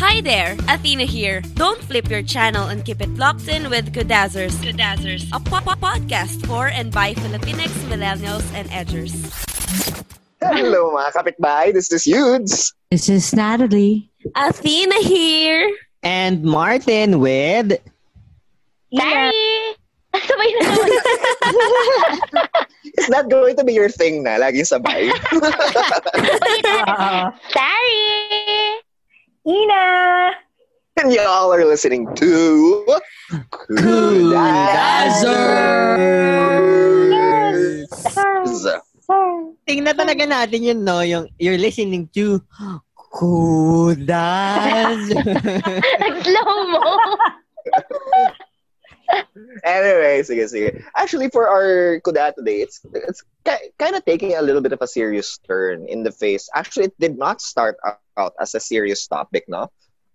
Hi there, Athena here. Don't flip your channel and keep it locked in with Kudazzers. Kudazzers, a po- po- podcast for and by Filipinx, millennials, and edgers. Hello mga kapitbahay, this is Yudes. This is Natalie. Athena here. And Martin with... Sorry! Sabay na naman. Is that going to be your thing na? Laging sabay. Ulit na. Sorry! Ina! And y'all are listening to... Kudazzers. Tingnan talaga natin yun, no? Yung you're listening to Kudas. Nag-slow mo. Anyway, sige, sige. Actually, for our Kuda today, it's it's ki- kind of taking a little bit of a serious turn in the face. Actually, it did not start out as a serious topic, no?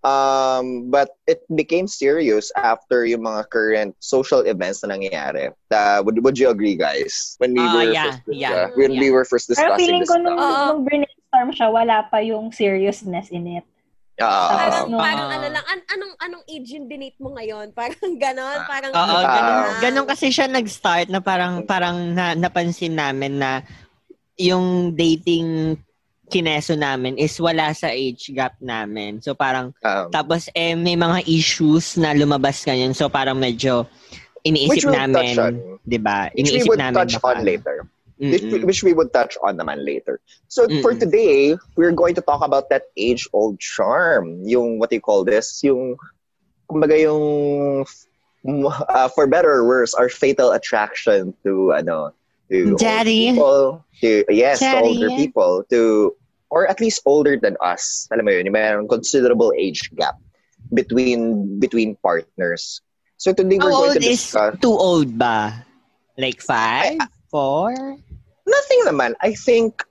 Um, but it became serious after yung mga current social events na nangyayari. Uh, would, would you agree, guys? When we Ah, were yeah, first, yeah, uh, when we were first Pero discussing feeling this ko nung, stuff. Nung brainstorm siya, wala pa yung seriousness in it. Ah, Parang, no. parang ano lang, an- anong, anong age yung dinate mo ngayon? Parang ganon, parang... Oo, Ah. ganun, ganun kasi siya nag-start na parang parang na, napansin namin na yung dating kineso namin is wala sa age gap namin. So parang um, tapos eh may mga issues na lumabas ganyan. So parang medyo Which iniisip we'll namin, touch on. 'di ba? which we Iniisip would namin touch baka- on later. Which, Mm-mm. which we would touch on naman later. So for Mm-mm. today, we're going to talk about that age-old charm. Yung what do you call this? Yung kumbaga yung uh, for better or worse, our fatal attraction to ano to Daddy. people, to yes, to Daddy. older people, to or at least older than us. Alam mo yun, yung mayroong considerable age gap between between partners. So today we're How going old to is discuss too old ba? Like five? Four? Nothing naman. I think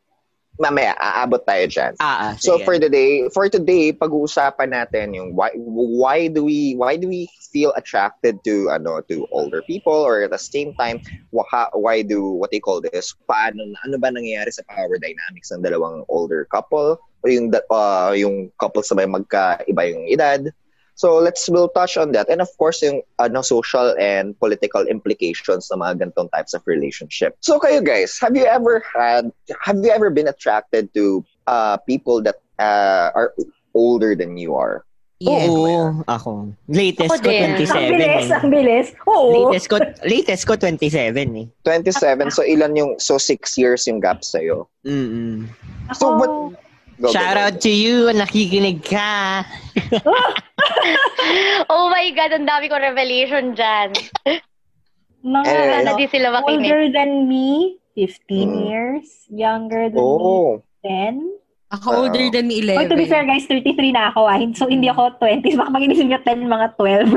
mamaya aabot tayo dyan. Ah, ah, So sige. for today, for today, pag-uusapan natin yung why why do we why do we feel attracted to ano to older people or at the same time why, why do what they call this paano ano ba nangyayari sa power dynamics ng dalawang older couple o yung uh, yung couple sabay magkaiba yung edad. So let's we'll touch on that and of course yung ano social and political implications ng mga ganitong types of relationship. So kayo guys, have you ever had have you ever been attracted to uh people that uh, are older than you are? Oo, ako. Latest Ako ko din. 27 Ang bilis, eh. ang bilis. Oo. Latest ko, latest ko 27 eh. 27, so ilan yung so 6 years yung gap sa Mm-mm. So what Go, go, Shout go, out go. to you, nakikinig ka. Oh my God, ang dami ko revelation dyan. Mga Eh, Sana di sila makinig. older than me, 15 Mm. years. Younger than me, Oh. 10. Ako older than me, Oh, 11. to be fair, guys, 33 na ako. Ah. So, hindi ako 20s. Baka maginisip nyo 10, mga 12.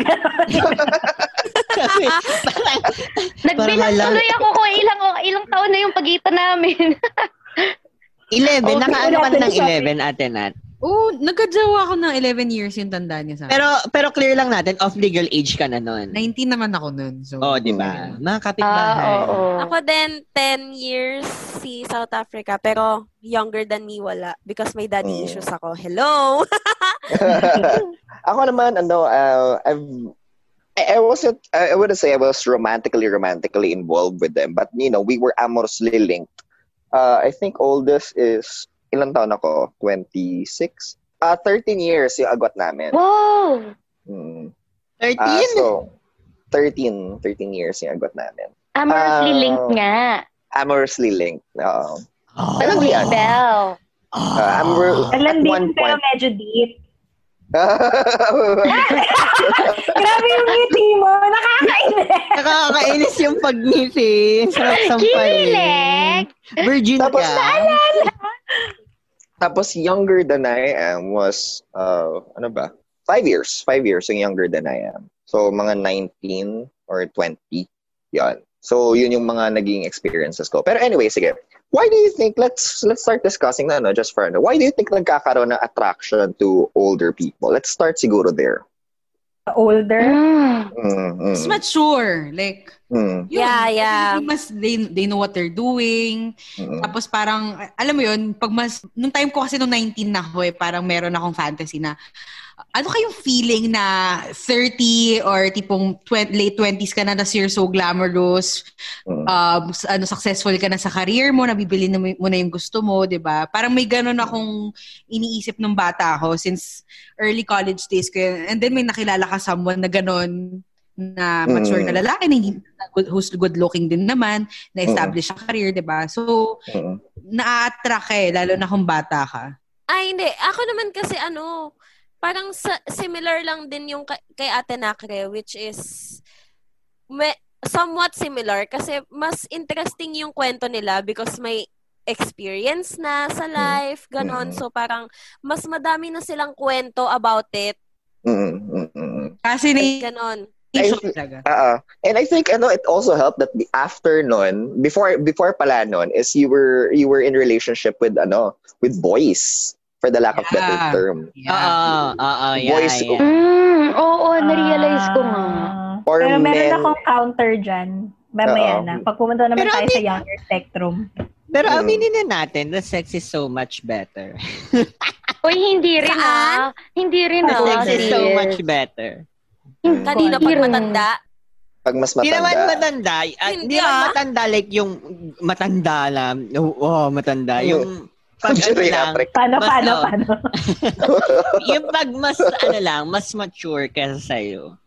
Nagbilang tuloy ako kung ilang, ilang taon na yung pagitan namin. 11, Okay, nakaano ka na ng wala 11, ate Nat. Oo, nagkajawa ako ng 11 years yung tanda niya sa akin. Pero pero clear lang natin, off legal age ka na nun. 19 naman ako nun. So, Oh, di ba? Mga Ah, kapitbahay. oo. Ako din, 10 years si South Africa. Pero younger than me, wala. Because may daddy Mm. issues ako. Hello! Ako naman ano uh, I've I, I wasn't I wouldn't say I was romantically romantically involved with them but you know we were amorously linked. Uh, I think oldest is ilang taon ako? 26? Ah 13 years yung agwat namin. Wow! Mm. 13? Ah, so 13 13 years yung agwat namin. Amorously Ah. linked nga. Amorously linked. Oo. oh. Big yan. bell. Uh, I'm re- Alam at one din, pero point. medyo deep. Grabe yung ngiti mo. Nakakainis. Nakakainis yung pagngiti. Sarap sampalin. Kinilig! Virgin Tapos ka. Tapos younger than I am was, uh, ano ba? Five years. Five years yung younger than I am. So, mga 19 or 20. Yan. So, yun yung mga naging experiences ko. Pero anyway, sige. Why do you think, let's let's start discussing na, no, just for ano, why do you think nagkakaroon ng attraction to older people? Let's start siguro there. Older. Mm. Mm, mm, Mas mature. Like, mm, yun. Yeah, yeah. Mas, they, they know what they're doing. mm. Tapos parang, alam mo yun, pag mas, nung time ko kasi nung 19 na ako eh, parang meron akong fantasy na, ano kayong feeling na 30 or tipong 20, late 20s ka na, tas you're so glamorous, Mm. um, ano, successful ka na sa career mo, nabibili na mo, mo na yung gusto mo, di ba? Parang may ganun akong iniisip nung bata ako since early college days ko yun. And then may nakilala ka someone na ganun na mature Mm. na lalaki na hindi good, who's good looking din naman, na establish ang career, di ba? So, Mm. na-attract ka eh, lalo na kung bata ka. Ay, hindi. Ako naman kasi ano, parang sa, similar lang din yung kay, kay Ate Nakre, which is may, somewhat similar kasi mas interesting yung kwento nila because may experience na sa life, ganon. Mm. So parang mas madami na silang kwento about it. Mm, mm, mm. Kasi na Ganon. Ay, talaga. Uh, and I think ano it also helped that the after nun, before before pala nun, is you were you were in relationship with ano with boys for the lack of better Yeah. term. Oo, oo, yeah, Voice- yeah. Mm, oo, na-realize ko nga. Ah. Or Pero meron men- akong counter dyan. Mamaya Oo. na. Pag pumunta naman Pero tayo sa younger spectrum. Pero Mm. aminin na natin, the sex is so much better. Uy, hindi rin Saan? ah. Hindi rin The ah. sex is so much better. Kanino Hindi pag matanda? pag mas Hindi naman matanda. matanda. ah, Hindi Hindi naman ah. matanda like yung matanda lang. Oo, oh, matanda. Mm. Yung pag ano lang, Geriatric. Paano, Mas, paano, oh. paano? yung pag mas ano lang, mas mature kaysa sa'yo.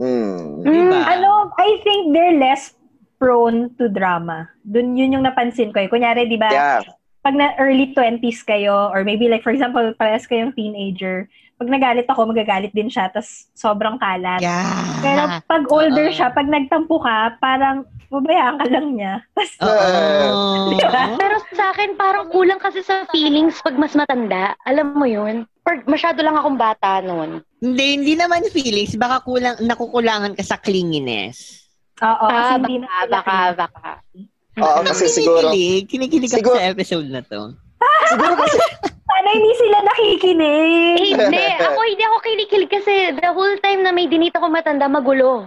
Mm. Diba? ano, I think they're less prone to drama. Dun yun yung napansin ko eh. Kunyari, di ba, Yeah. pag na early 20s kayo, or maybe like, for example, parehas kayong teenager, pag nagalit ako, magagalit din siya, tas sobrang kalat. Yeah. Pero pag older Oo. siya, pag nagtampo ka, parang babayaan ka lang niya. Tas, Oo. Diba? Pero sa akin, parang kulang kasi sa feelings pag mas matanda. Alam mo yun? Or masyado lang akong bata noon. Hindi, hindi naman feelings. Baka kulang, nakukulangan ka sa clinginess. oo, kasi Ah, hindi na baka, baka, baka. Oo, kasi siguro, Kinikilig. Kinikilig ako Siguro- sa episode na to. siguro kasi, Sana hindi sila nakikinig. Eh, hindi. Ako, hindi ako kinikilig kasi the whole time na may dinita ko matanda, magulo.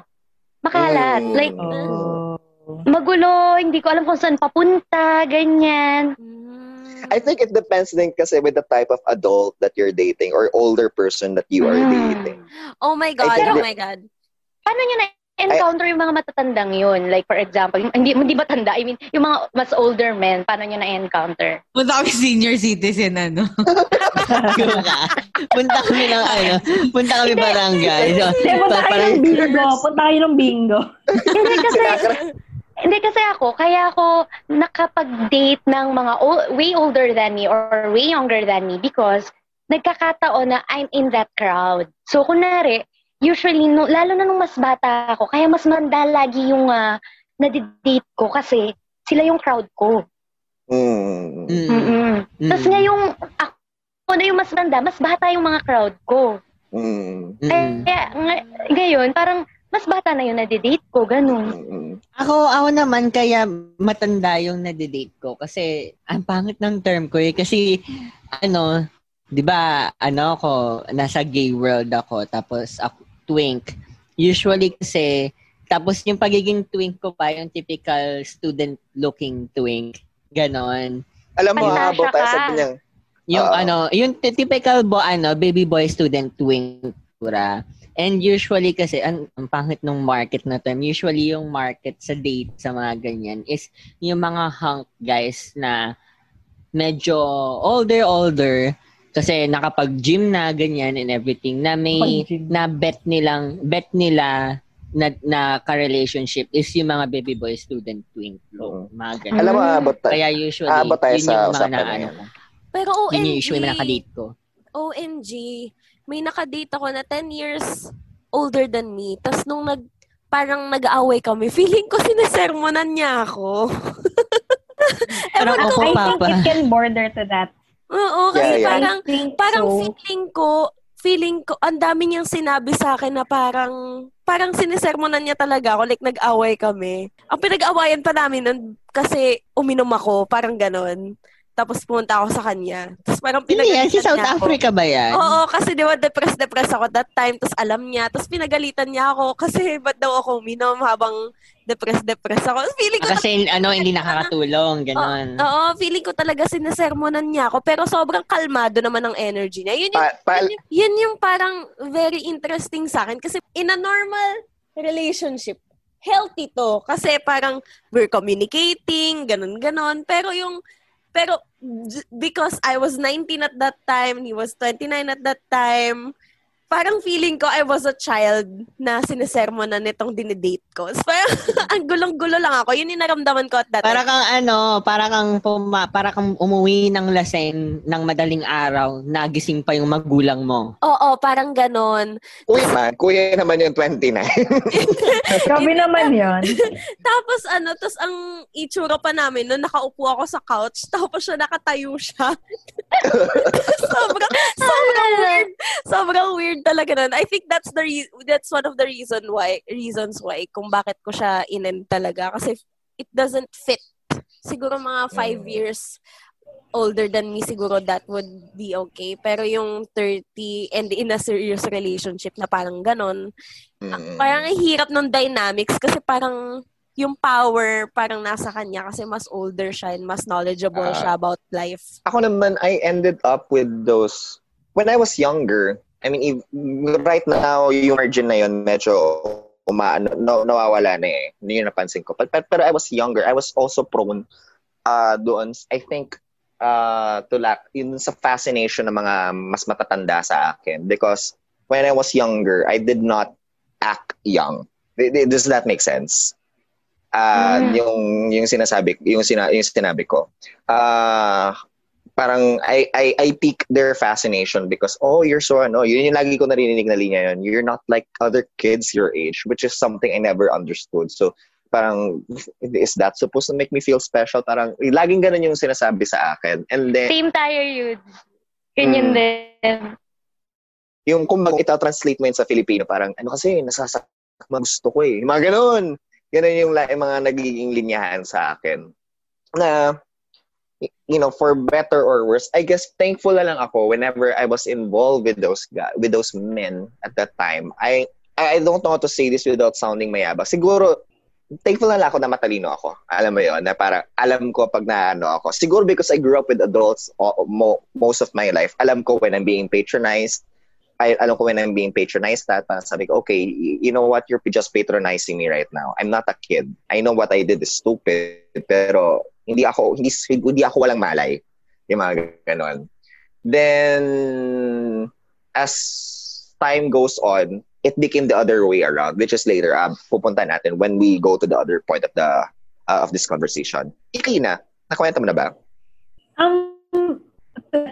Makalat. Mm. Like, Oh. magulo, hindi ko alam kung saan papunta, ganyan. I think it depends din kasi with the type of adult that you're dating or older person that you are Mm. dating. Oh my God, Pero- oh my God. Paano nyo na-encounter yung mga matatandang yun? Like, for example, yung, hindi, hindi matanda, I mean, yung mga mas older men, paano nyo na-encounter? Punta kami senior citizen, ano? punta kami ng ano, punta kami barangay. So, Hindi, punta pa- kayo ng bingo. Punta kayo ng bingo. hindi kasi, hindi kasi ako, kaya ako nakapag-date ng mga ol- way older than me or way younger than me because nagkakataon na I'm in that crowd. So, kunwari, usually, no, lalo na nung mas bata ako, kaya mas manda lagi yung uh, nadidate ko kasi sila yung crowd ko. Mm. Mm. Mm-mm. Mm. Tapos ngayong ako na yung mas banda, mas bata yung mga crowd ko. Mm. Mm. Kaya ng- ngayon, parang mas bata na yung nadidate ko, ganun. Mm. Ako, ako naman kaya matanda yung nadidate ko kasi ang pangit ng term ko eh. Kasi, ano, di ba, ano ako, nasa gay world ako, tapos ako, twink. Usually kasi, tapos yung pagiging twink ko pa, yung typical student-looking twink. Ganon. Alam mo, habang tayo ka. sa ganyang, Yung Oo. ano, yung t- typical bo, ano, baby boy student twink tura. And usually kasi, ang, ang pangit ng market na term, usually yung market sa date sa mga ganyan is yung mga hunk guys na medyo older, older, kasi nakapag-gym na, ganyan, and everything, na may, na bet nilang, bet nila na, na ka-relationship is yung mga baby boy student twink look. Mga ganyan. alam mo, abot tayo. Kaya usually, Abot tayo yun sa yung mga na, ano. Pero Yun OMG. yung usually na nakadate ko. OMG. May nakadate ako na 10 years older than me. Tapos nung nag, parang nag-away kami, feeling ko sinesermonan niya ako. Ko. ako, I think Papa. it can border to that. Oo, kasi Yeah, yeah. parang, parang so. feeling ko, feeling ko, ang dami niyang sinabi sa akin na parang, parang sinisermonan niya talaga ako, like nag-away kami. Ang pinag-awayan pa namin nun, kasi uminom ako, parang ganon. Tapos pumunta ako sa kanya. Tapos parang Hindi yan, si pinagalitan South niya ako. Africa ba yan? Oo, kasi di ba depressed-depressed ako that time. Tapos alam niya. Tapos pinagalitan niya ako kasi ba't daw ako uminom habang depressed-depressed ako. Feeling ko Ah, Kasi ano, hindi nakakatulong, ganon. Oo, feeling ko talaga sinesermonan niya ako. Pero sobrang kalmado naman ang energy niya. Yun yung, Pa- pa- yun, yung- yun yung parang very interesting sa akin. Kasi in a normal relationship, healthy to. Kasi parang we're communicating, ganun-ganon. Pero yung, pero because I was 19 at that time, he was 29 at that time, parang feeling ko I was a child na sinesermonan nitong dinidate ko. So, parang ang gulong-gulo lang ako. Yun yung naramdaman ko at that Para kang ano, para kang puma, para kang umuwi ng laseng ng madaling araw, nagising pa yung magulang mo. Oo, parang ganon. Kuya man, kuya naman yung 29. Grabe naman yun. Tapos ano, tapos ang itsura pa namin, no, nakaupo ako sa couch, tapos siya nakatayo siya. sobrang, sobrang weird. Sobrang weird talaga nun. I think that's the re- that's one of the reason why reasons why kung bakit ko siya inen talaga kasi it doesn't fit. Siguro mga five Mm. years older than me, siguro that would be okay. Pero yung 30 and in a serious relationship na parang ganon, Mm. parang ang hirap ng dynamics kasi parang yung power parang nasa kanya kasi mas older siya and mas knowledgeable Ah. siya about life. Ako naman, I ended up with those, when I was younger, I mean, if, right now, yung margin na yun, medyo umaano, no, nawawala na eh. Hindi yun napansin ko. But, but, pero I was younger. I was also prone uh, doon, I think, uh, to lack, yun sa fascination ng mga mas matatanda sa akin. Because when I was younger, I did not act young. Does that make sense? Uh, Mm. yung yung sinasabi yung sina, yung sinabi ko. Uh, parang I I I pique their fascination because oh you're so ano yun yung lagi ko narinig na linya yun you're not like other kids your age which is something I never understood so parang is that supposed to make me feel special parang laging ganun yung sinasabi sa akin and then Same tayo, yun. Ganyan Mm. din. yung kung mag translate mo yun sa Filipino, parang, ano kasi, nasasak gusto ko eh. Mga ganun. Ganun yung, yung mga nagiging linyahan sa akin. Na, you know, for better or worse, I guess thankful lang ako whenever I was involved with those guys, with those men at that time. I I don't know how to say this without sounding mayabang. Siguro, thankful lang ako na matalino ako. Alam mo yon na para alam ko pag naano ako. Siguro because I grew up with adults mo, most of my life. Alam ko when I'm being patronized. I, alam ko when I'm being patronized that parang sabi ko, okay, you know what, you're just patronizing me right now. I'm not a kid. I know what I did is stupid, pero hindi ako, hindi, hindi ako walang malay. Yung mga ganon. Then, as time goes on, it became the other way around, which is later, um, pupunta natin when we go to the other point of the uh, of this conversation. Ikina, nakwento mo na ba? Um,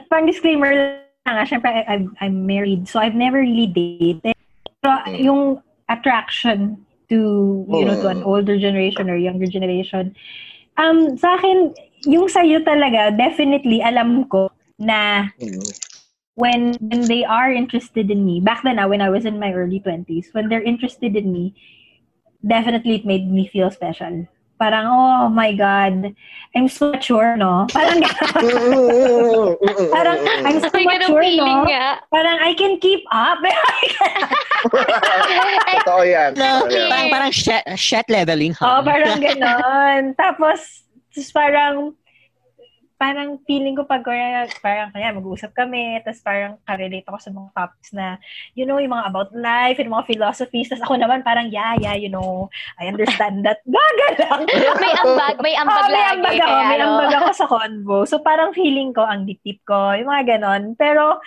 pang disclaimer lang nga, syempre, I, I'm, I'm married, so I've never really dated. Pero Mm. yung attraction to, you know, to an Mm. older generation or younger generation, um, sa akin, yung sa'yo talaga, definitely, alam ko na Mm. when when they are interested in me, back then, ah, when I was in my early 20s, when they're interested in me, definitely it made me feel special. Parang, oh my God, I'm so mature, no? Parang, parang, I'm so mature, no? Parang, I can keep up. Totoo yan. No, yan. parang parang shit, shit leveling, oh, ha? parang ganon. Tapos, tapos parang, parang feeling ko pag parang kaya mag-uusap kami, tapos parang karelate ako sa mga topics na, you know, yung mga about life, yung mga philosophies, tapos ako naman parang, yeah, yeah, you know, I understand that. Gaga lang. May ambag, may ambag Oh, may lagi. ambag ako, may ano. ambag ako sa convo. So parang feeling ko, ang deep ko, yung mga ganon. Pero,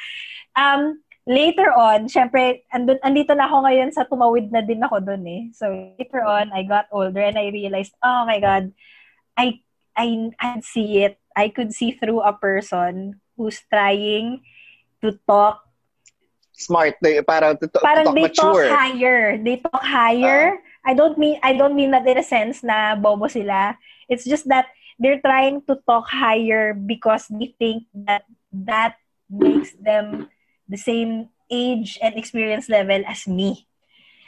um, later on, syempre, andun, andito na ako ngayon sa tumawid na din ako dun eh. So later on, I got older and I realized, oh my God, I, I, I see it. I could see through a person who's trying to talk Smart. They- Para to, to, parang talk they talk higher. They talk higher. Ah. I don't mean I don't mean that in a sense na bobo sila. It's just that they're trying to talk higher because they think that that makes them the same age and experience level as me.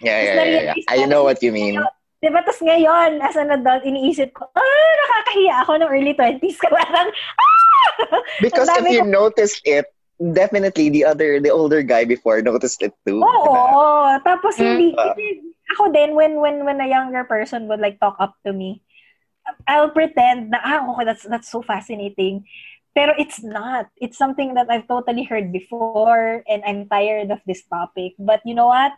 Yeah, Tapos yeah, yeah, yeah. I know what you mean. Diba? Tapos ngayon, as an adult, iniisip ko, ah, nakakahiya ako ng early 20s ko. Parang, ah! Because if you ko- noticed it, definitely the other, the older guy before noticed it too. Oo, oo. Tapos Mm. hindi, ako din, when, when, when a younger person would like talk up to me, I'll pretend na, ah, okay, that's, that's so fascinating. Pero it's not. It's something that I've totally heard before and I'm tired of this topic. But you know what?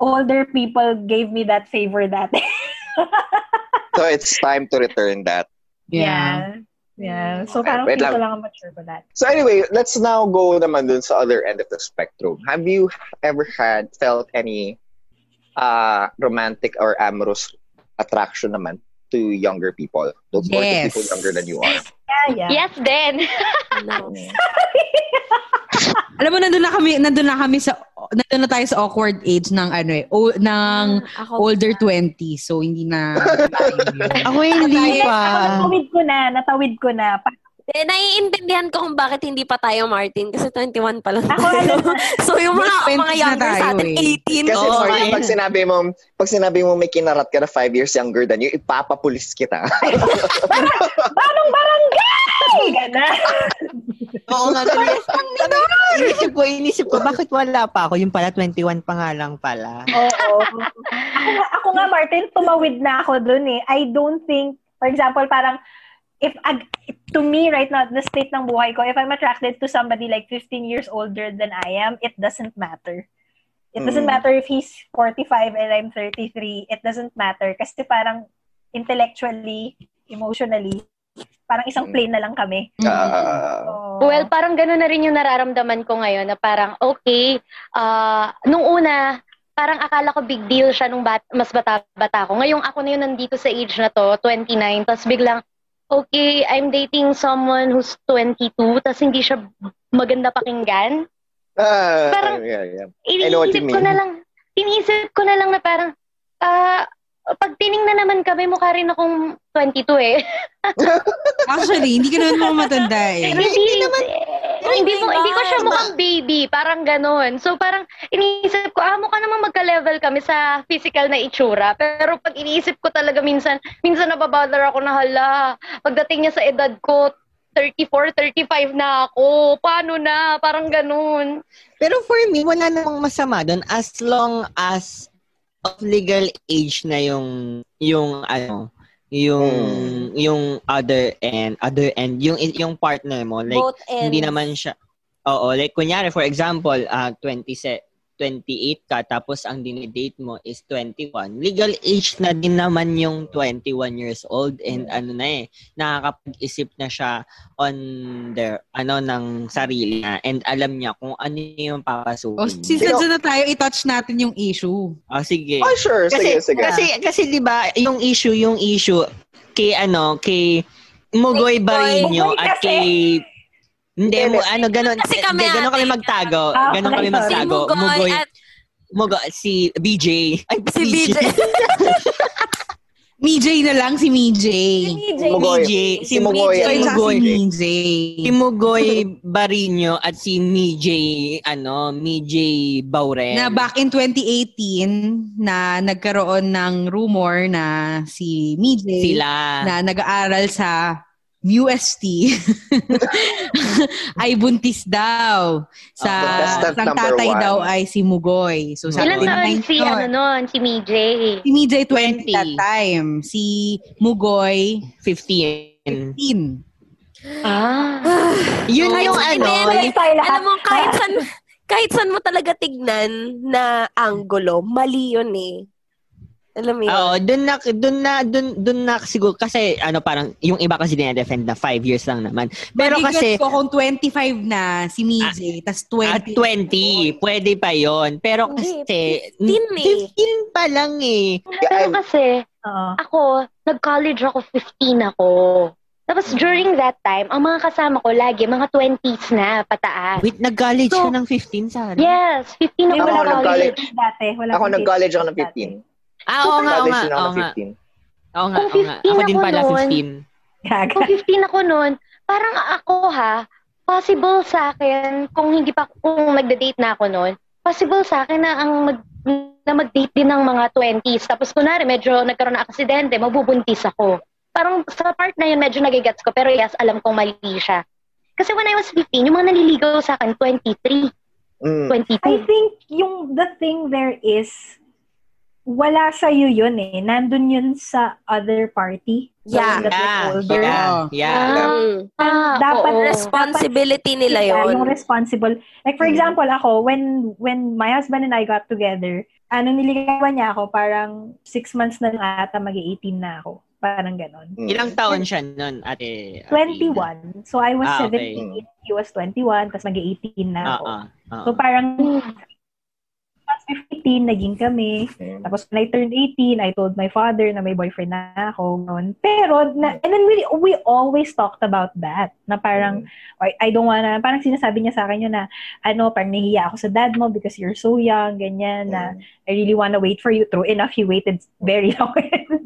Older people gave me that favor dati. So it's time to return that. yeah. Yeah. So Okay, parang wait feel ko lang. lang mature ko that. So anyway, let's now go naman dun sa other end of the spectrum. Have you ever had, felt any uh, romantic or amorous attraction naman to younger people? Those or to Yes. people younger than you are? Yeah, yeah. Yes, then. No. Alam mo, nandun na kami, nandun na kami sa, nandun na tayo sa awkward age ng ano eh, o, ng Ako, older 20. So, hindi na. Ako hindi pa. ako natawid ko na, natawid ko na. Pa- Eh, naiintindihan ko kung bakit hindi pa tayo, Martin. Kasi 21 pa lang Ako, tayo. ano, so, yung mga, May 20s mga na younger sa tayo atin, eh. 18. Kasi Oo, Martin, pag sinabi mo, pag sinabi mo may kinarat ka na five years younger than you, ipapapulis kita. Balong barangay! Gana. Oo nga. Inisip ko, inisip ko, bakit wala pa ako? Yung pala, 21 pa nga lang pala. Oo. ako, nga, ako nga, Martin, tumawid na ako dun eh. I don't think, for example, parang, if, ag- to me right now, the state ng buhay ko, if I'm attracted to somebody like 15 years older than I am, it doesn't matter. It doesn't Mm. matter if he's 45 and I'm 33. It doesn't matter. Kasi parang intellectually, emotionally, parang isang plane na lang kami. Ah, So, Well, parang gano'n na rin yung nararamdaman ko ngayon na parang, okay, ah, nung una, parang akala ko big deal siya nung bat- mas bata-bata ako. Ngayong ako na yun nandito sa age na to, 29, tapos biglang, okay, I'm dating someone who's 22, tapos hindi siya maganda pakinggan. ah, Parang- yeah, yeah. I know what you Iniisip ko mean. na lang, iniisip ko na lang na parang, ah, pag tiningnan naman kami, mukha rin akong 22 eh. Actually, hindi ka naman mga matanda eh. hindi naman, hindi, mo, may hindi ko siya mukhang baby, parang ganon. So parang iniisip ko, ah, mukha namang magka-level kami sa physical na itsura. Pero pag iniisip ko talaga minsan, minsan nababother ako na hala, pagdating niya sa edad ko, 34, 35 na ako. Paano na? Parang ganon. Pero for me, wala namang masama doon as long as of legal age na yung yung ano yung yung other end other end yung yung partner mo like Both ends. hindi naman siya oo like kunyari for example ah 20 se- 28 ka tapos ang dinidate mo is 21 legal age na din naman yung 21 years old and ano na eh nakakapag-isip na siya on their ano ng sarili niya and alam niya kung ano yung papasukin O, since niya. nandiyan na tayo, i-touch natin yung issue. Oh, sige. Oh, sure. Kasi, Sige, sige. kasi, kasi di ba yung issue, yung issue kay ano, kay Mugoy Barino at kay hindi mo ano ganon Kasi kami hindi, ganon ate. kami magtago. Ah, ganon kami okay, Si magtago. Mugoy at Mugoy si BJ ay si BJ. MJ na lang, si MJ. Mugoy. Si Mugoy Mugoy si Mugoy si MJ. si Mugoy Barino at si MJ ano MJ Bauren Na back in 2018, na nagkaroon ng rumor na si MJ sila. na nag-aaral sa UST ay buntis daw. Sa Ah, contestant ang tatay one. daw ay si Mugoy. So sabi Ilan taon si, ano nun, si MJ? Si MJ 20 20. that time. Si Mugoy 15 15. Ah. yun Kahit yung ano. Alam mo, kahit saan, kahit saan mo talaga tignan na angulo, mali yun eh. Alam mo yun? Oo, dun na, dun na, dun, dun na siguro, kasi ano parang, yung iba kasi dinedefend na 5 years lang naman. Pero But kasi, ko kung 25 na si MJ, tas 20. at 20, pwede pa yon Pero Hindi, kasi, 15 eh. 15 pa lang eh. Pero kasi, Oo. ako, nag-college ako, 15 ako. Tapos during that time, ang mga kasama ko lagi, mga 20s na, pataas. Wait, nag-college So, ka ng 15 sana? Yes, 15 Hindi, ako nag-college. nag-college. dati. Wala Ako nag-college ako ng dati. 15. Ah, oo nga, oo nga, oo ng nga. 15. Oo nga, oo nga. 15 Ako din pala, noon, 15. Gaga. Kung 15 ako noon, parang ako ha, possible sa akin, kung hindi pa, kung nagda-date na ako noon, possible sa akin na ang mag, na mag-date din ng mga 20s. Tapos kunwari, medyo nagkaroon ng aksidente, mabubuntis ako. Parang sa part na yun, medyo nagigets ko. Pero yes, alam kong mali siya. Kasi when I was 15, yung mga naliligaw sa akin, 23, Mm. 22. I think yung the thing there is wala sa iyo yun eh. Nandun yun sa other party. Yeah. is Yeah, older. yeah, yeah. Mm. Ah, dapat oo. Responsibility nila Yeah, yon. yung responsible. Like for Mm. example, ako, when when my husband and I got together, ano niligawan niya ako, parang six months na lang ata, mag-18 na ako. Parang ganon. Mm. Ilang taon siya nun, ate? ate Ina? 21. So I was Ah, okay. 17, he was 21, tapos mag-18 na Ah, ako. ah, ah. So parang once 15, naging kami. Mm. Tapos when I turned 18, I told my father na may boyfriend na ako. Noon. Pero, na, and then we, we always talked about that. Na parang, or I don't wanna, parang sinasabi niya sa akin yun na, ano, parang nahiya ako sa dad mo because you're so young, ganyan, na I really wanna wait for you. True enough, he waited very long,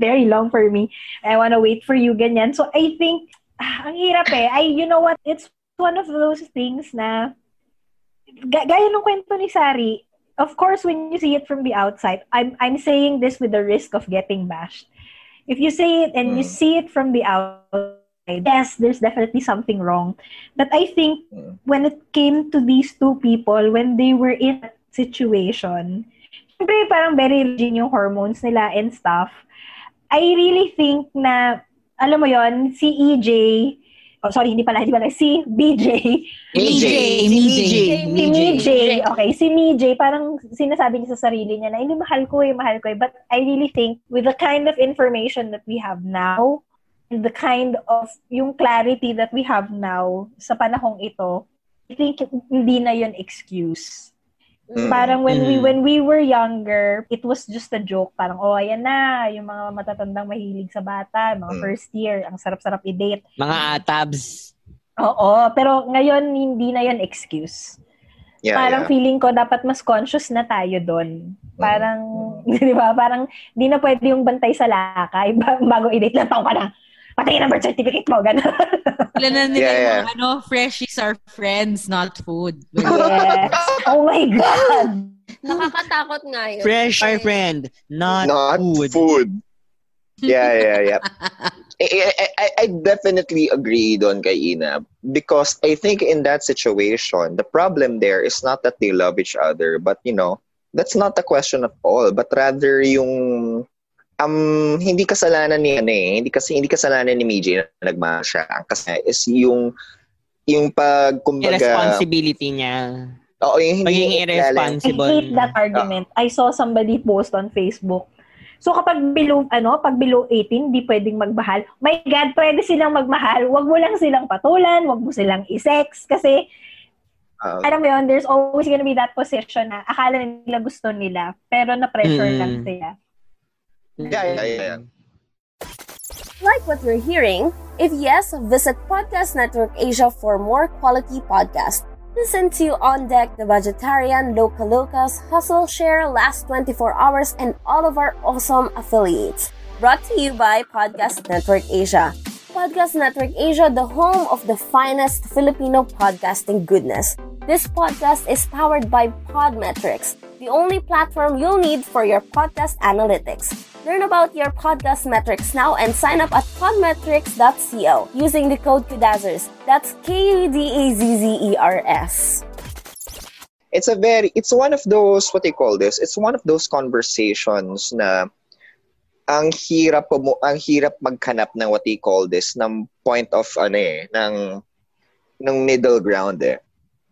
very long for me. I wanna wait for you, ganyan. So I think, ah, ang hirap eh. I, you know what, it's one of those things na, ga- gaya ng kwento ni Sari, of course, when you see it from the outside, I'm I'm saying this with the risk of getting bashed. If you say it and you Mm. see it from the outside, yes, there's definitely something wrong. But I think Mm. when it came to these two people, when they were in that situation, syempre parang very rigid yung hormones nila and stuff. I really think na, alam mo yon si EJ, oh sorry, hindi pala, hindi pala, si BJ, MJ. MJ. si MJ, okay, si MJ, parang sinasabi niya sa sarili niya na, hindi, mahal ko eh, mahal ko eh. But I really think with the kind of information that we have now, and the kind of, yung clarity that we have now sa panahong ito, I think hindi na yun excuse. Mm. Parang when we Mm. when we were younger, it was just a joke. Parang, oh, ayan na, yung mga matatandang mahilig sa bata, mga Mm. first year, ang sarap-sarap i-date. Mga atabs. Oo, pero ngayon, hindi na yun excuse Yeah, parang yeah. feeling ko dapat mas conscious na tayo doon. Parang, di ba, parang di na pwede yung bantay sa lakay ba- bago i-date lang taong ka na. Patayin ang birth certificate mo, gano'n. Sila na nila Yeah, yeah. yung ano, freshies are friends, not food. yes. Oh my God. Nakakatakot nga yun. Fresh, Eh, friend. Not, Not food. food. Yeah, yeah, yeah. I, I, I- I definitely agree doon kay Ina because I think in that situation, the problem there is not that they love each other, but you know, that's not the question at all, but rather yung um hindi kasalanan ni ano eh, hindi kasi hindi kasalanan ni Miji na nagmahal siya. Kasi is yung yung pag kumbaga Irresponsibility niya. Oo, yung hindi Pagiging kilala. I irresponsible. hate that argument. I saw somebody post on Facebook. So kapag below, ano, pag below 18, di pwedeng magmahal. My God, pwede silang magmahal. Wag mo lang silang patulan, wag mo silang isex. Kasi Ah, alam mo yun, there's always gonna be that position na akala nila gusto nila, pero na-pressure Mm. lang sila. Yeah, yeah, yeah. Like what you're hearing? If yes, visit Podcast Network Asia for more quality podcasts. Listen to On Deck, The Vegetarian, Loca Locas, Hustle Share, Last 24 Hours, and all of our awesome affiliates. Brought to you by Podcast Network Asia. Podcast Network Asia, the home of the finest Filipino podcasting goodness. This podcast is powered by Podmetrics, the only platform you'll need for your podcast analytics. Learn about your podcast metrics now and sign up at podmetrics.co using the code KUDAZZERS. That's K-U-D-A-Z-Z-E-R-S. it's a very it's one of those what they call this it's one of those conversations na ang hirap mo ang hirap maghanap ng what they call this ng point of ano eh ng ng middle ground eh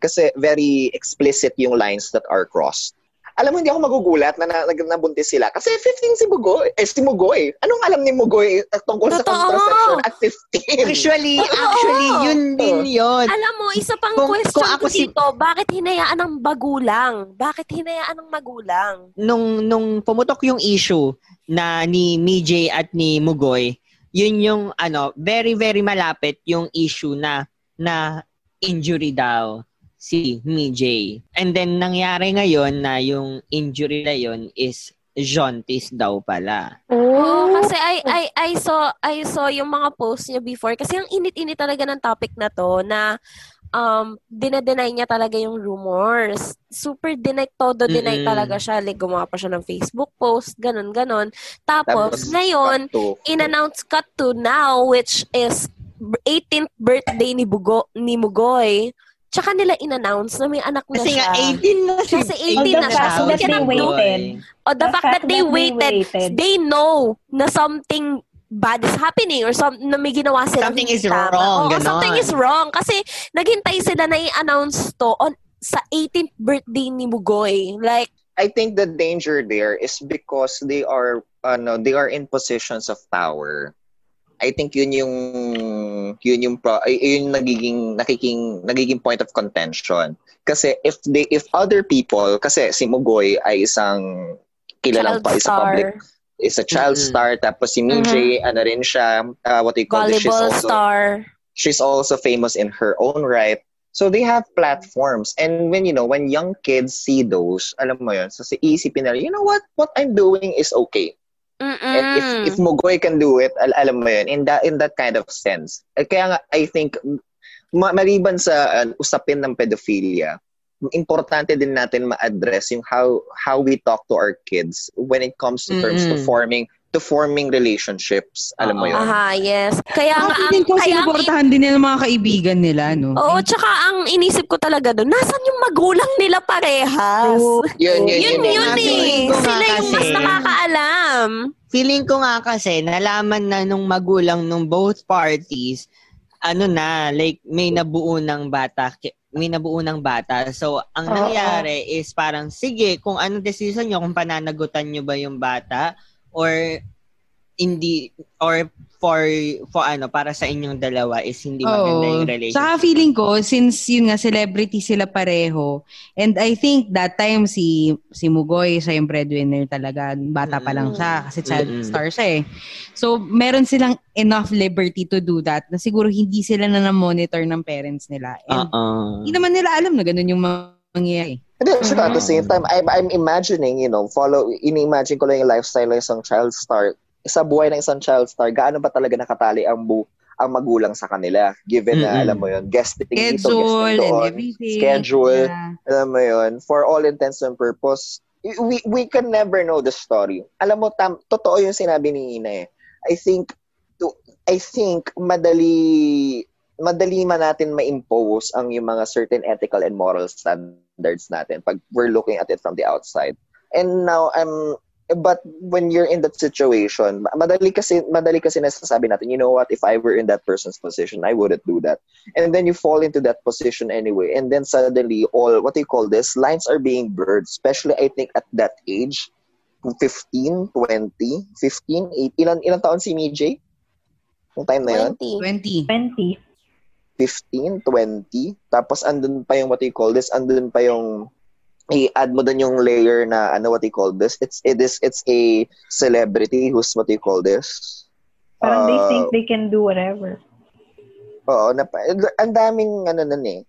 kasi very explicit yung lines that are crossed alam mo, hindi ako magugulat na, na, na nabuntis sila. Kasi 15 si Mugoy. Eh, si Mugoy. Anong alam ni Mugoy eh, tungkol sa contraception at 15? Actually, actually, yun din yun. Alam mo, isa pang Kung- question kung ko ako si- dito, bakit hinayaan ng bagulang? Bakit hinayaan ng magulang? Nung, nung pumutok yung issue na ni MJ at ni Mugoy, yun yung ano, very, very malapit yung issue na na injury daw si MJ. And then nangyari ngayon na yung injury na yun is jaundice daw pala. Oo, kasi I, I, I saw, I saw yung mga posts niya before. Kasi ang init-init talaga ng topic na to na um, dinedenay niya talaga yung rumors. Super deny, todo deny Mm-mm. talaga siya. Like, gumawa pa siya ng Facebook post, ganun, ganun. Tapos, Tapos, ngayon, in-announce cut to now, which is 18th birthday ni Bugo, ni Mugoy. Tsaka nila in-announce na may anak na Kasi siya. nga, 18 na si Kasi 18 Although na the siya. fact So, we that they cannot know. waited. O the, fact, that they waited, they know na something bad is happening or some, na may ginawa sila. Something is tama. wrong, Oo, ganon. something is wrong. Kasi naghintay sila na i-announce to on sa 18th birthday ni Mugoy. Like, I think the danger there is because they are ano, they are in positions of power. I think yun yung yun yung pro, yun yung nagiging nakiking nagiging point of contention. Kasi if they if other people kasi si Mugoy ay isang kilalang pa isa public is a child Mhm. star tapos si MJ ano rin siya uh, what do you call this she's volleyball also star. she's also famous in her own right. So they have platforms. And when, you know, when young kids see those, alam mo yun, so si isipin nila, you know what, what I'm doing is okay. And if, Mm-mm. if Mugoy can do it, al- alam mo yun, in that, in that kind of sense. Eh, Kaya nga, I think, ma- maliban sa uh, usapin ng pedophilia, importante din natin ma-address yung how how we talk to our kids when it comes to terms to Mm-mm. forming to forming relationships. Alam mo yun? Aha, yes. Kaya nga, ang, din ko kaya sinuportahan din nila mga kaibigan nila, no? oo, tsaka ang inisip ko talaga doon, nasan yung magulang nila parehas? Yun, yun, Yun, yun, yun, yun. nga Sila yung mas kasi- nakakaalam. Feeling ko nga kasi, nalaman na nung magulang nung both parties, ano na, like, may nabuo ng bata, ki- may nabuo ng bata. So, ang nangyari is parang, sige, kung anong decision nyo, kung pananagutan nyo ba yung bata, or hindi, or for, for ano, para sa inyong dalawa is hindi maganda Oo. yung relationship. Saka feeling ko, since yun nga, celebrity sila pareho, and I think that time si si Mugoy, siya yung breadwinner talaga. Bata pa lang siya kasi child Mm-mm. star siya eh. So, meron silang enough liberty to do that na siguro hindi sila na na-monitor ng parents nila. And Oo. hindi naman nila alam na ganun yung mga mangyayari. And then, at the same time, I'm, I'm imagining, you know, follow, ini-imagine ko lang yung lifestyle ng isang child star. Sa buhay ng isang child star, gaano ba talaga nakatali ang bu ang magulang sa kanila? Given na, Mm-mm. alam mo yun, guesting dito, Schedule guesting and doon, everything. schedule, Yeah. alam mo yun, for all intents and purpose, we, we can never know the story. Alam mo, tam, totoo yung sinabi ni Ina eh. I think, to, I think, madali, madali man natin ma-impose ang yung mga certain ethical and moral standards natin pag we're looking at it from the outside. And now, I'm, but when you're in that situation, madali kasi, madali kasi nasasabi natin, you know what, if I were in that person's position, I wouldn't do that. And then you fall into that position anyway. And then suddenly, all, what do you call this? Lines are being blurred, especially, I think, at that age, 15, 20, 15, 8, ilan, ilan taon si MJ? Yung time na yun? 20. 20. 20. 15, 20, tapos andun pa yung what you call this, andun pa yung i-add mo dun yung layer na ano what you call this. It's it is it's a celebrity who's what you call this. Parang they Uh, think they can do whatever. Oo, na, ang daming ano nun eh.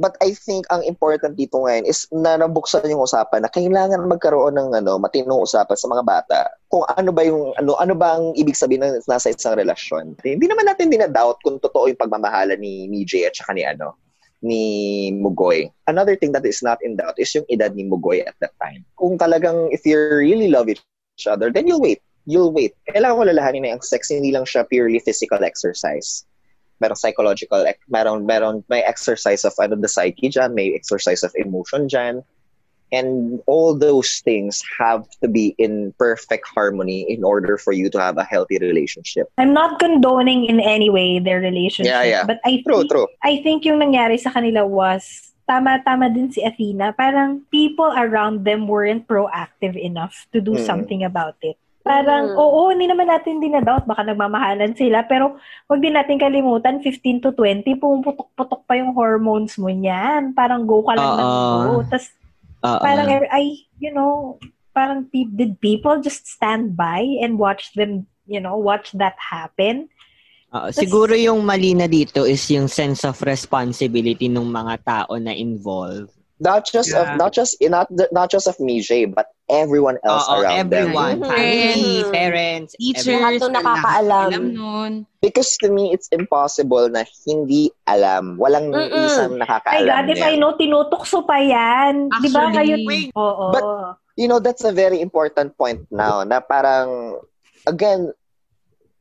But I think ang important dito ngayon is na nabuksan yung usapan na kailangan magkaroon ng ano matinong usapan sa mga bata. Kung ano ba yung ano ano ba ang ibig sabihin ng nasa isang relasyon. Hindi naman natin dinadoubt kung totoo yung pagmamahala ni MJ at saka ni ano ni Mugoy. Another thing that is not in doubt is yung edad ni Mugoy at that time. Kung talagang if you really love each other, then you'll wait. You'll wait. Kailangan ko lalahanin na yung sex hindi lang siya purely physical exercise merong psychological, ec- meron, meron, may exercise of ano, the psyche dyan, may exercise of emotion dyan. And all those things have to be in perfect harmony in order for you to have a healthy relationship. I'm not condoning in any way their relationship. Yeah, yeah. But I True, think, true. I think yung nangyari sa kanila was, tama-tama din si Athena, parang people around them weren't proactive enough to do Mm. something about it. Parang, Mm. oo, hindi naman natin dinadoubt, baka nagmamahalan sila, pero wag din natin kalimutan, 15 to 20, pumuputok-putok pa yung hormones mo niyan. Parang go ka lang ng Oo. go. Tapos, Oo. parang, er- ay, you know, parang did people just stand by and watch them, you know, watch that happen? Oo, siguro yung mali na dito is yung sense of responsibility ng mga tao na involved. Not just Yeah. of not just not not just of Mijay, but everyone else Oo, around everyone. them. Family, Mhm. parents, Teachers, Lahat nung na nakakaalam. Alam nun. Because to me, it's impossible na hindi alam. Walang Mm-mm. isang nakakaalam God, if I know, tinutukso pa yan. Di ba kayo? Oo. But, You know, that's a very important point now na parang, again,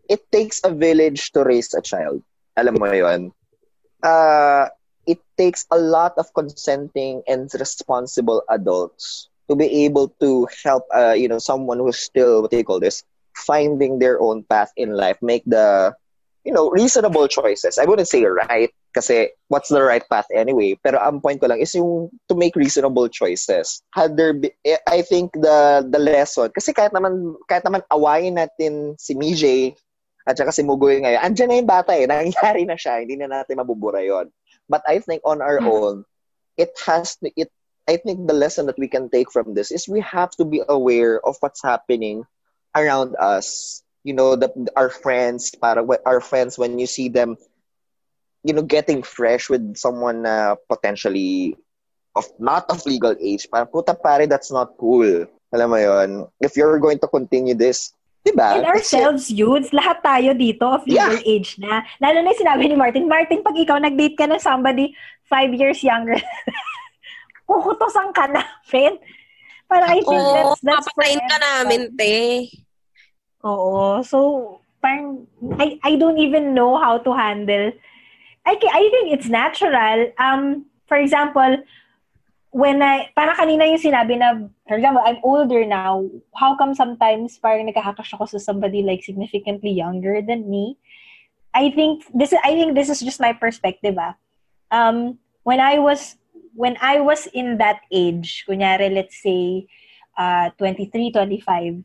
it takes a village to raise a child. Alam mo yon. Uh, it takes a lot of consenting and responsible adults to be able to help, uh, you know, someone who's still, what do you call this, finding their own path in life, make the, you know, reasonable choices. I wouldn't say right, kasi what's the right path anyway? Pero ang point ko lang is yung to make reasonable choices. Had there be, I think the the lesson, kasi kahit naman, kahit naman awayin natin si MJ at saka si Mugoy ngayon, andyan na yung bata eh, nangyari na siya, hindi na natin mabubura yon. But I think on our own, it has to, it, I think the lesson that we can take from this is we have to be aware of what's happening around us. You know, the, our friends, para our friends when you see them, you know, getting fresh with someone uh, potentially of not of legal age. Parang puta pare, that's not cool. Alam mo yon. If you're going to continue this, diba? And ourselves, youths, lahat tayo dito of legal Yeah. age na. Lalo na sinabi ni Martin, Martin, pag ikaw nag-date ka ng somebody five years younger, kukutosan ka na, friend. Parang I think Oo, that's, that's for papatayin ka namin, te. Oo. So, parang, I, I don't even know how to handle. I, I think it's natural. Um, for example, when I, parang kanina yung sinabi na, for example, I'm older now, how come sometimes parang nagkakakash ako sa somebody like significantly younger than me? I think this is, I think this is just my perspective, ah. Um, when I was, when I was in that age, kunyari, let's say, uh, 23, 25,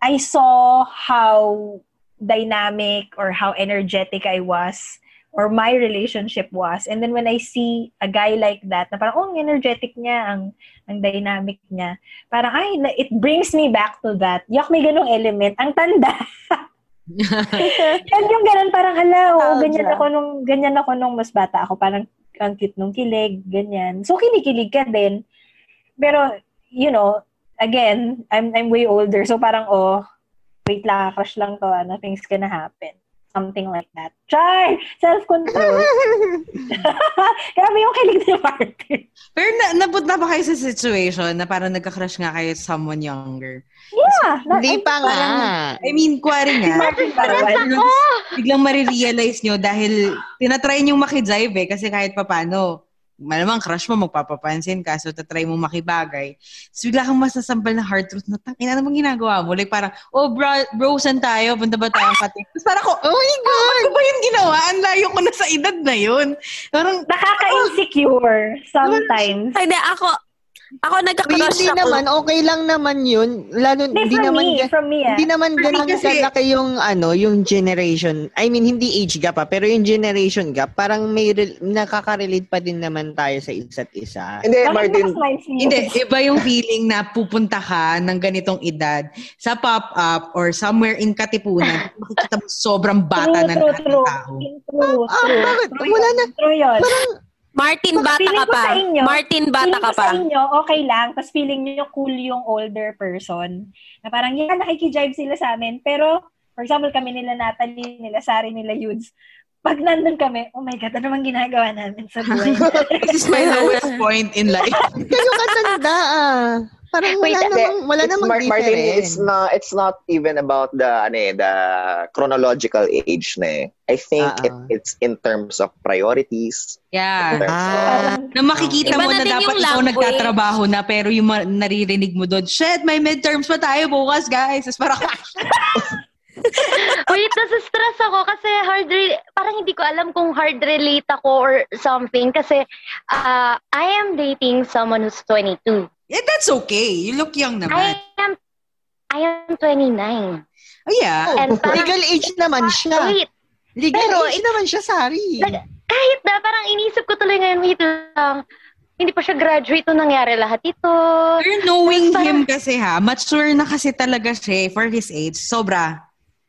I saw how dynamic or how energetic I was or my relationship was. And then when I see a guy like that, na parang, oh, ang energetic niya, ang, ang dynamic niya. Parang, ay, it brings me back to that. Yak, may ganong element. Ang tanda. Yan yung ganun, parang, ala, oo, Nostalgia. ganyan ako nung, ganyan ako nung mas bata ako. Parang, ang cute nung kilig, ganyan. So, kinikilig ka din. Pero, you know, again, I'm I'm way older. So parang, oh, wait lang, crush lang to, nothing's gonna happen. Something like that. Char! Self-control. Grabe yung kilig ni Martin. Pero na, napunta ba kayo sa situation na parang nagka-crush nga kayo sa someone younger? Yeah. Na, Hindi pa nga. I mean, kuwari nga, Martin parang Parang biglang, marirealize nyo dahil tinatry nyo makijive eh, kasi kahit papano, malamang crush mo, magpapapansin ka, so tatry mo makibagay. So bigla kang masasampal na hard truth na, tangina namang ginagawa mo? Like parang, oh bro, bro, saan tayo? Punta ba tayong pati? Tapos parang ko, oh my God, ano ba yung ginawa? Ang layo ko na sa edad na yun. Parang, Nakaka-insecure sometimes. Hindi, ako, ako nagka-crush hindi ako. naman, okay lang naman yun. Lalo, Hindi, hindi naman, me, ga- from me, ah. hindi naman ganun kasi- kalaki yung, ano, yung generation. I mean, hindi age gap pa, pero yung generation gap, parang may, re- nakaka-relate pa din naman tayo sa isa't isa. Hindi, Bakit Martin? Hindi, iba yung feeling na pupunta ka ng ganitong edad sa pop-up or somewhere in Katipunan, makikita mo sobrang bata na true, ng true, tao. true. True, Ah, true. bakit? True Wala na. True yun. Martin, bata Feeling ka ko pa. sa inyo, Martin, bata feeling ka ko pa. sa inyo, okay lang. Tapos feeling nyo cool yung older person. Na parang, yan, nakikijive sila sa amin. Pero, for example, kami nila Natalie, nila Sari, nila Yudes. Pag nandun kami, oh my God, ano bang ginagawa namin sa buhay? This is my lowest point in life. Kayo katanda ah. Parang wala Wait, namang, wala it's, namang Mar- Martin, difference. it's not it's not even about the ano eh, the chronological age na eh. I think it, Ah, ah. it's in terms of priorities. in Yeah. terms of- Ah, Na makikita Iba mo na dapat ikaw nagtatrabaho na pero yung ma- naririnig mo doon, shit, may midterms pa tayo bukas, guys. Tapos parang, Wait, nasa-stress ako kasi hard re- parang hindi ko alam kung hard relate ako or something kasi uh, I am dating someone who's 22. Eh, that's okay. You look young I naman. am I am 29. Oh, yeah. oh, And parang- legal age naman siya. Wait, Legal Pero age it's- naman siya, Sari. Like, kahit na parang inisip ko tuloy ngayon, wait lang, hindi pa siya graduate nung nangyari lahat ito. Pero knowing Parang- him kasi ha, mature na kasi talaga siya eh, for his age. Sobra.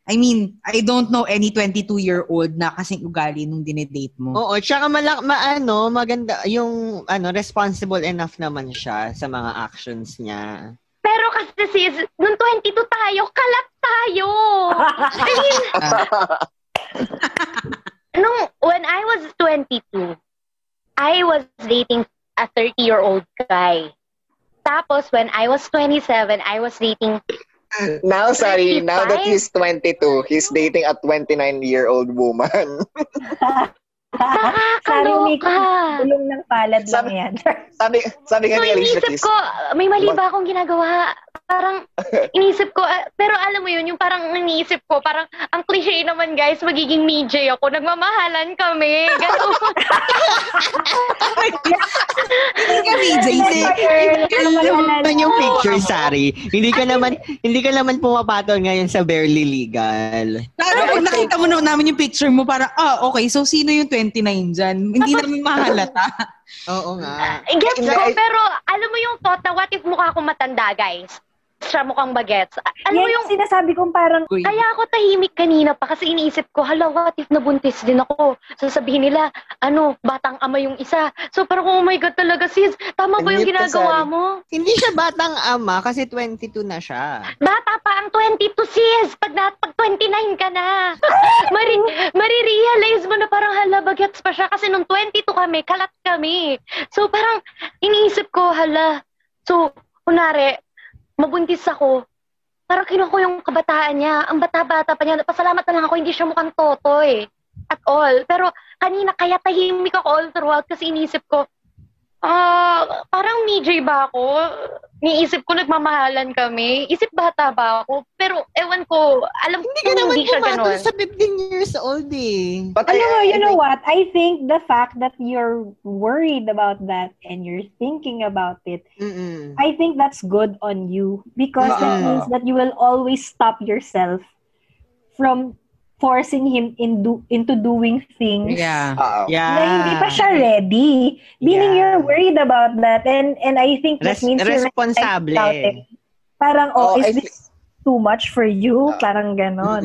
I mean, I don't know any 22-year-old na kasing ugali nung dinedate mo. Oo, tsaka malak maano, maganda yung ano responsible enough naman siya sa mga actions niya. Pero kasi sis, nung 22 tayo, kalat tayo. I mean, nung, when I was 22, I was dating a 30-year-old guy. Tapos, when I was 27, I was dating now, sorry, now that 35? he's 22, he's dating a 29-year-old woman. Sorry. Nakakaloka. Bulong ng palad lang Sabi- yan. sabi, sabi nga So, ni Alicia Keys, ko, may mali ba akong ginagawa? Parang, iniisip ko, ah, pero alam mo yun, yung parang iniisip ko, parang, ang cliche naman guys, magiging DJ ako, nagmamahalan kami, gano'n. Hindi ka VJ. Hindi, naman yung picture, Sari. Hindi ka naman, hindi ka naman pumapatol ngayon sa barely legal. Lalo pag nakita mo na namin yung picture mo, parang, ah, okay, so sino yung 29 dyan? Hindi namin mahalata. Oo nga. Gets Hindi, ko, pero alam mo yung thought na what if mukha akong matanda, guys? Siya mukhang bagets. Alam mo yung, yung sinasabi kong parang, Uy. kaya ako tahimik kanina pa kasi iniisip ko, hala, what if nabuntis din ako? Sasabihin nila, ano, batang ama yung isa. So parang, oh my God talaga, sis, tama ba yung ginagawa mo? Hindi siya batang ama kasi 22 na siya. Bata pa ang 22 sis, pag, na, pag 29 ka na. Mari, marirealize mo na parang hala, bagets pa siya. Kasi nung 22 kami, kalat kami. So parang iniisip ko, hala. So, kunwari, mabuntis ako, parang kinuha ko yung kabataan niya. Ang bata-bata pa niya. Pasalamat na lang ako, hindi siya mukhang totoy. At all. Pero kanina, kaya tahimik ako all throughout kasi iniisip ko, ah, parang MJ ba ako? Niisip ko nagmamahalan kami. Isip bata ba ako? Pero ewan ko, alam ko Hindi ka naman hindi siya pumatol ganun. sa 15 years old eh. but alam mo, I- I you know think- what? I think the fact that you're worried about that and you're thinking about it, Mm-mm. I think that's good on you because that Ah. means that you will always stop yourself from forcing him in do, into doing things Yeah. Yeah. na hindi pa siya ready. Meaning Yeah. you're worried about that and and I think that Res- means you're responsable. about it. Parang, oh, Oh, is I this too much for you? Ah. Parang ganon.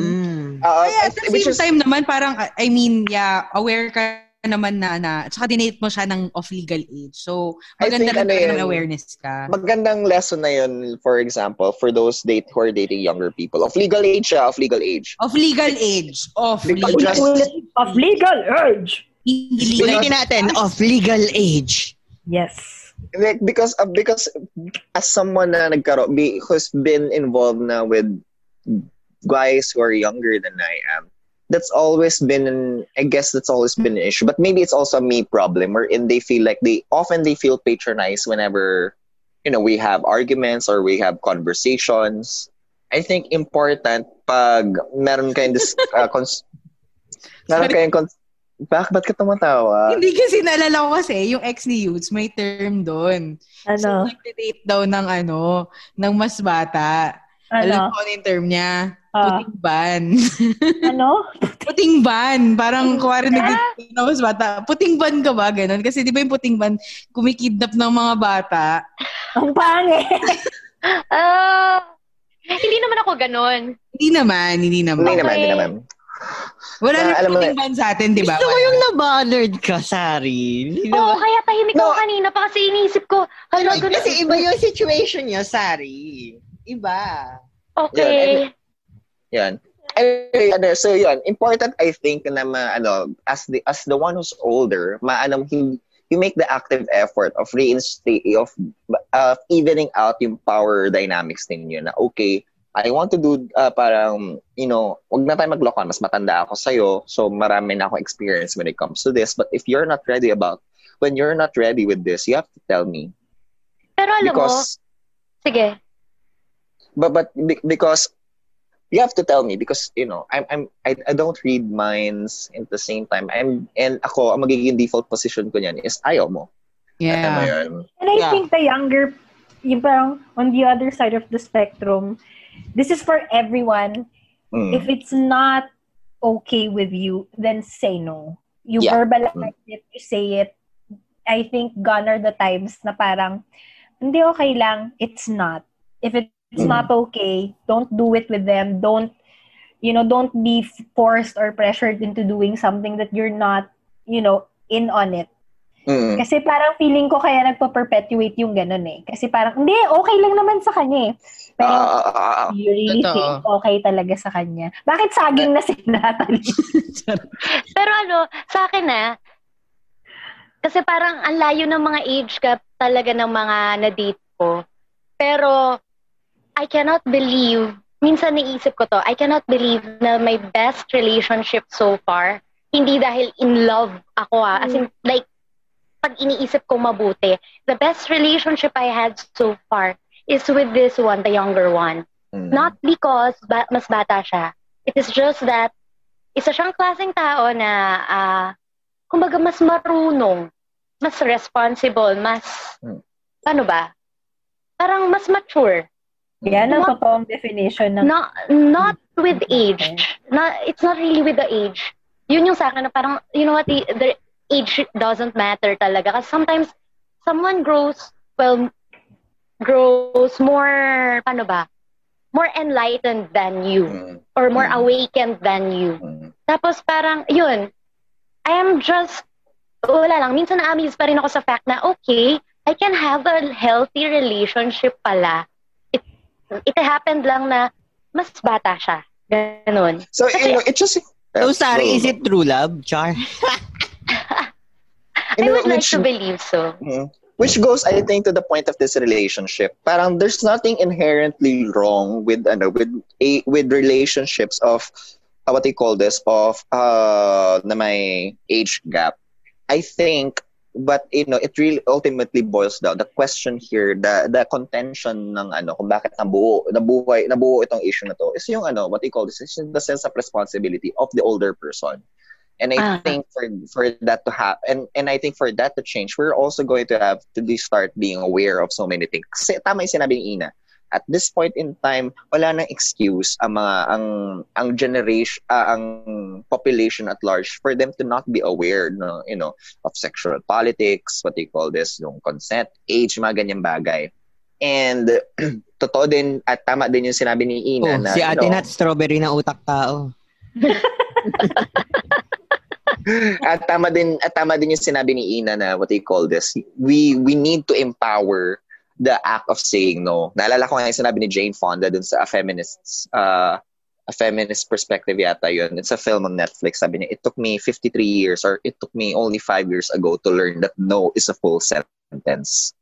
Oo, Kaya I- at the same is- time naman, parang, I mean, yeah, aware ka naman na, na tsaka dinate mo siya ng of legal age. So, maganda think rin ano yun, awareness ka. magandang lesson na yun, for example, for those date who are dating younger people. Of legal age, ah, of legal age. Of legal age. Of Legal legal just- of legal legal. Ulitin natin, of legal age. Yes. Like, because uh, because as someone na nagkaroon, be, who's been involved na with guys who are younger than I am, that's always been, an, I guess that's always been an issue. But maybe it's also a me problem wherein they feel like they, often they feel patronized whenever, you know, we have arguments or we have conversations. I think important pag meron kayong dis, uh, cons- meron kayong cons- Bak, ba't ka tumatawa? Hindi kasi naalala ko kasi, yung ex ni Yutes, may term doon. So, Ano? nag-date daw ng ano, ng mas bata. Alam Ano? ko ano yung term niya? Ah. Puting ban. Ano? puting ban. Parang kuwari nag-date ng mas bata. Puting ban ka ba? Ganon. Kasi di ba yung puting ban, kumikidnap ng mga bata. Ang pangit. Ah, hindi naman ako ganun. Hindi naman, hindi naman. Hindi naman, hindi naman. Wala alam mo puting ban sa atin, di ba? Gusto ko yung nabothered ka, Sari. Oo, naman- kaya tahimik No. ako kanina pa kasi iniisip ko, hala, Ay, ganun. kasi iba yung situation niya, Sari. Iba. Okay. Yan. Anyway, ano, so yun, important I think na ma, ano, as the as the one who's older, maanam you, you make the active effort of reinstate of uh, evening out yung power dynamics ninyo na okay, I want to do uh, parang, you know, wag na tayo maglokohan, mas matanda ako sa'yo, so marami na ako experience when it comes to this, but if you're not ready about, when you're not ready with this, you have to tell me. Pero alam mo, Because, sige. but but be- because you have to tell me because you know I'm I'm I, I don't read minds at the same time I'm and ako ang magiging default position ko niyan is ayaw mo. Yeah. yun? And I Yeah. think the younger, yung parang on the other side of the spectrum, this is for everyone. Mm. If it's not okay with you, then say no. You Yeah. verbalize it, you say it. I think gone are the times na parang, hindi okay lang, it's not. If it's Mm. not okay, don't do it with them. Don't, you know, don't be forced or pressured into doing something that you're not, you know, in on it. Mm. Kasi parang feeling ko kaya nagpa-perpetuate yung ganun eh. Kasi parang, hindi, okay lang naman sa kanya eh. Pero Ah, ah, ah, ah. you really Totoo. think okay talaga sa kanya. Bakit saging na si Natalie? Pero ano, sa akin na, kasi parang ang layo ng mga age gap talaga ng mga na-date ko. Pero, I cannot believe, minsan naisip ko to, I cannot believe na my best relationship so far, hindi dahil in love ako ah. As in, like, pag iniisip ko mabuti, the best relationship I had so far is with this one, the younger one. Mm. Not because ba- mas bata siya. It is just that isa siyang klaseng tao na ah, kumbaga mas marunong, mas responsible, mas Hmm. ano ba? Parang mas mature. Yan ang totoong definition ng Not not with age. Not it's not really with the age. Yun yung sa akin na parang you know what the, the age doesn't matter talaga kasi sometimes someone grows well grows more paano ba? More enlightened than you Mm. or more Mm. awakened than you. Mm. Tapos parang, yun, I am just, wala lang, minsan na-amaze pa rin ako sa fact na, okay, I can have a healthy relationship pala. It, happened lang na mas bata siya. Ganon. So, Kasi- you know, it just... So, sorry, is it true love, Char? I know, would like which- to believe so. Mhm. Which goes, I think, to the point of this relationship. Parang there's nothing inherently wrong with ano with a with relationships of uh, what they call this of uh na may age gap. I think, but you know, it really ultimately boils down. The question here, the the contention ng ano kung bakit nabuo nabuhay nabuo itong issue na to is yung ano what they call this is the sense of responsibility of the older person. And I Ah. think for for that to happen, and and I think for that to change, we're also going to have to start being aware of so many things. Kasi tama yung sinabi ni Ina. At this point in time, wala nang excuse ang mga ang ang generation ah, ang population at large for them to not be aware no, you know, of sexual politics, what they call this, yung consent, age, mga ganyang bagay. And totoo din at tama din yung sinabi ni Ina Oh, na si you ate know, Nat, strawberry na utak tao. at tama din at tama din yung sinabi ni Ina na what they call this we we need to empower the act of saying no. Naalala ko nga yung sinabi ni Jane Fonda dun sa a feminists uh, a feminist perspective yata yun it's a film on Netflix. Sabi niya it took me 53 years or it took me only 5 years ago to learn that no is a full sentence.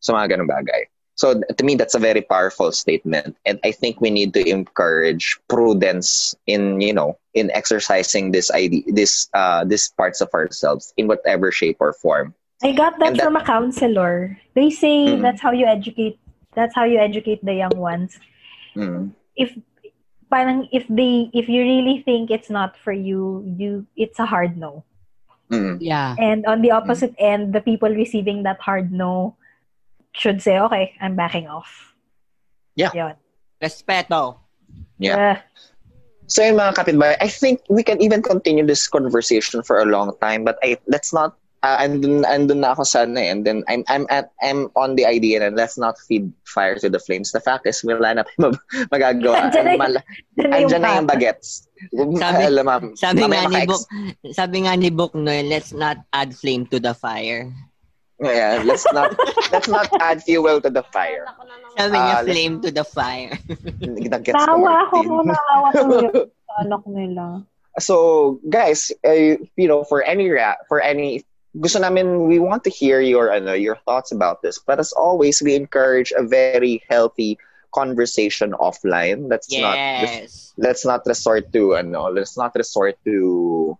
So mga ganun bagay. So to me that's a very powerful statement. And I think we need to encourage prudence in you know in exercising this idea this uh this parts of ourselves in whatever shape or form I got that, that- from a counselor. They say Mhm. that's how you educate that's how you educate the young ones. Mm. If parang if they if you really think it's not for you, you it's a hard no. Mm. Yeah. And on the opposite end, the people receiving that hard no should say, okay, I'm backing off. Yeah. Yun. Respeto. Yeah. Uh, So yun mga kapitbahay, I think we can even continue this conversation for a long time, but I let's not uh, andun, andun na ako sana eh. And then I'm I'm at I'm on the idea na let's not feed fire to the flames. The fact is wala na mag- magagawa. Andyan na Mal- andyan na yung bagets. Sabi- Alam, ma'am, Sabi nga ni Book, sabi nga ni Book Noel, let's not add flame to the fire. Yeah, let's not let's not add fuel to the fire. Sabi niya let's- flame to the fire. Naawa ako ko yung sa anak nila. So, guys, uh, you know, for any ra- for any gusto namin we want to hear your ano, your thoughts about this. But as always, we encourage a very healthy conversation offline. Let's not yes. let's not resort to ano, let's not resort to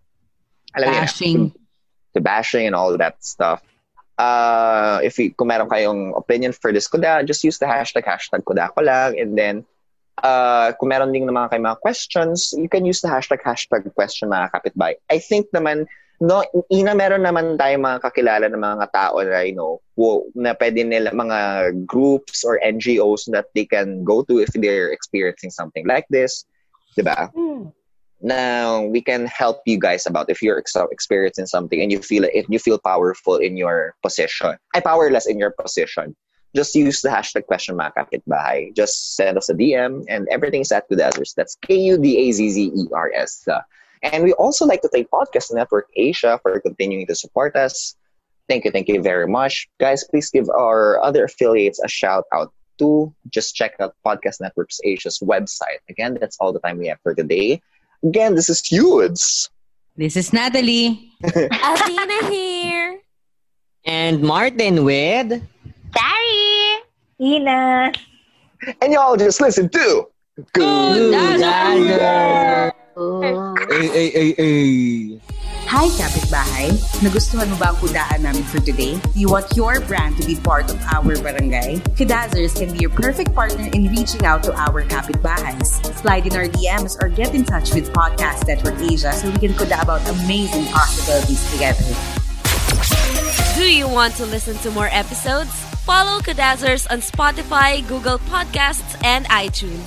alam Bashing. to bashing and all that stuff. Uh, if you, kung meron kayong opinion for this kuda, just use the hashtag hashtag kuda ko lang and then uh, kung meron din naman kayo mga questions, you can use the hashtag hashtag question mga kapitbahay. I think naman, no, ina meron naman tayo mga kakilala ng mga tao na, you know, na pwede nila, mga groups or NGOs that they can go to if they're experiencing something like this. Diba? Hmm. now we can help you guys about if you're ex- experiencing something and you feel if you feel powerful in your position I powerless in your position just use the hashtag question mark kapitbahay just send us a DM and everything is at to the others that's K-U-D-A-Z-Z-E-R-S uh, and we also like to thank Podcast Network Asia for continuing to support us Thank you, thank you very much. Guys, please give our other affiliates a shout out too. Just check out Podcast Networks Asia's website. Again, that's all the time we have for today. Again, this is Hudes. This is Natalie. Athena here. And Martin with... Sorry! Ina. And y'all just listen to Good. Dazzler. Ay, ay, ay, ay. Hi, Kapitbahay! Nagustuhan mo ba ang kudaan namin for today? Do you want your brand to be part of our barangay? Kudazzers can be your perfect partner in reaching out to our Kapitbahays. Slide in our DMs or get in touch with Podcast Network Asia so we can kuda about amazing possibilities together. Do you want to listen to more episodes? Follow Kadazzers on Spotify, Google Podcasts, and iTunes.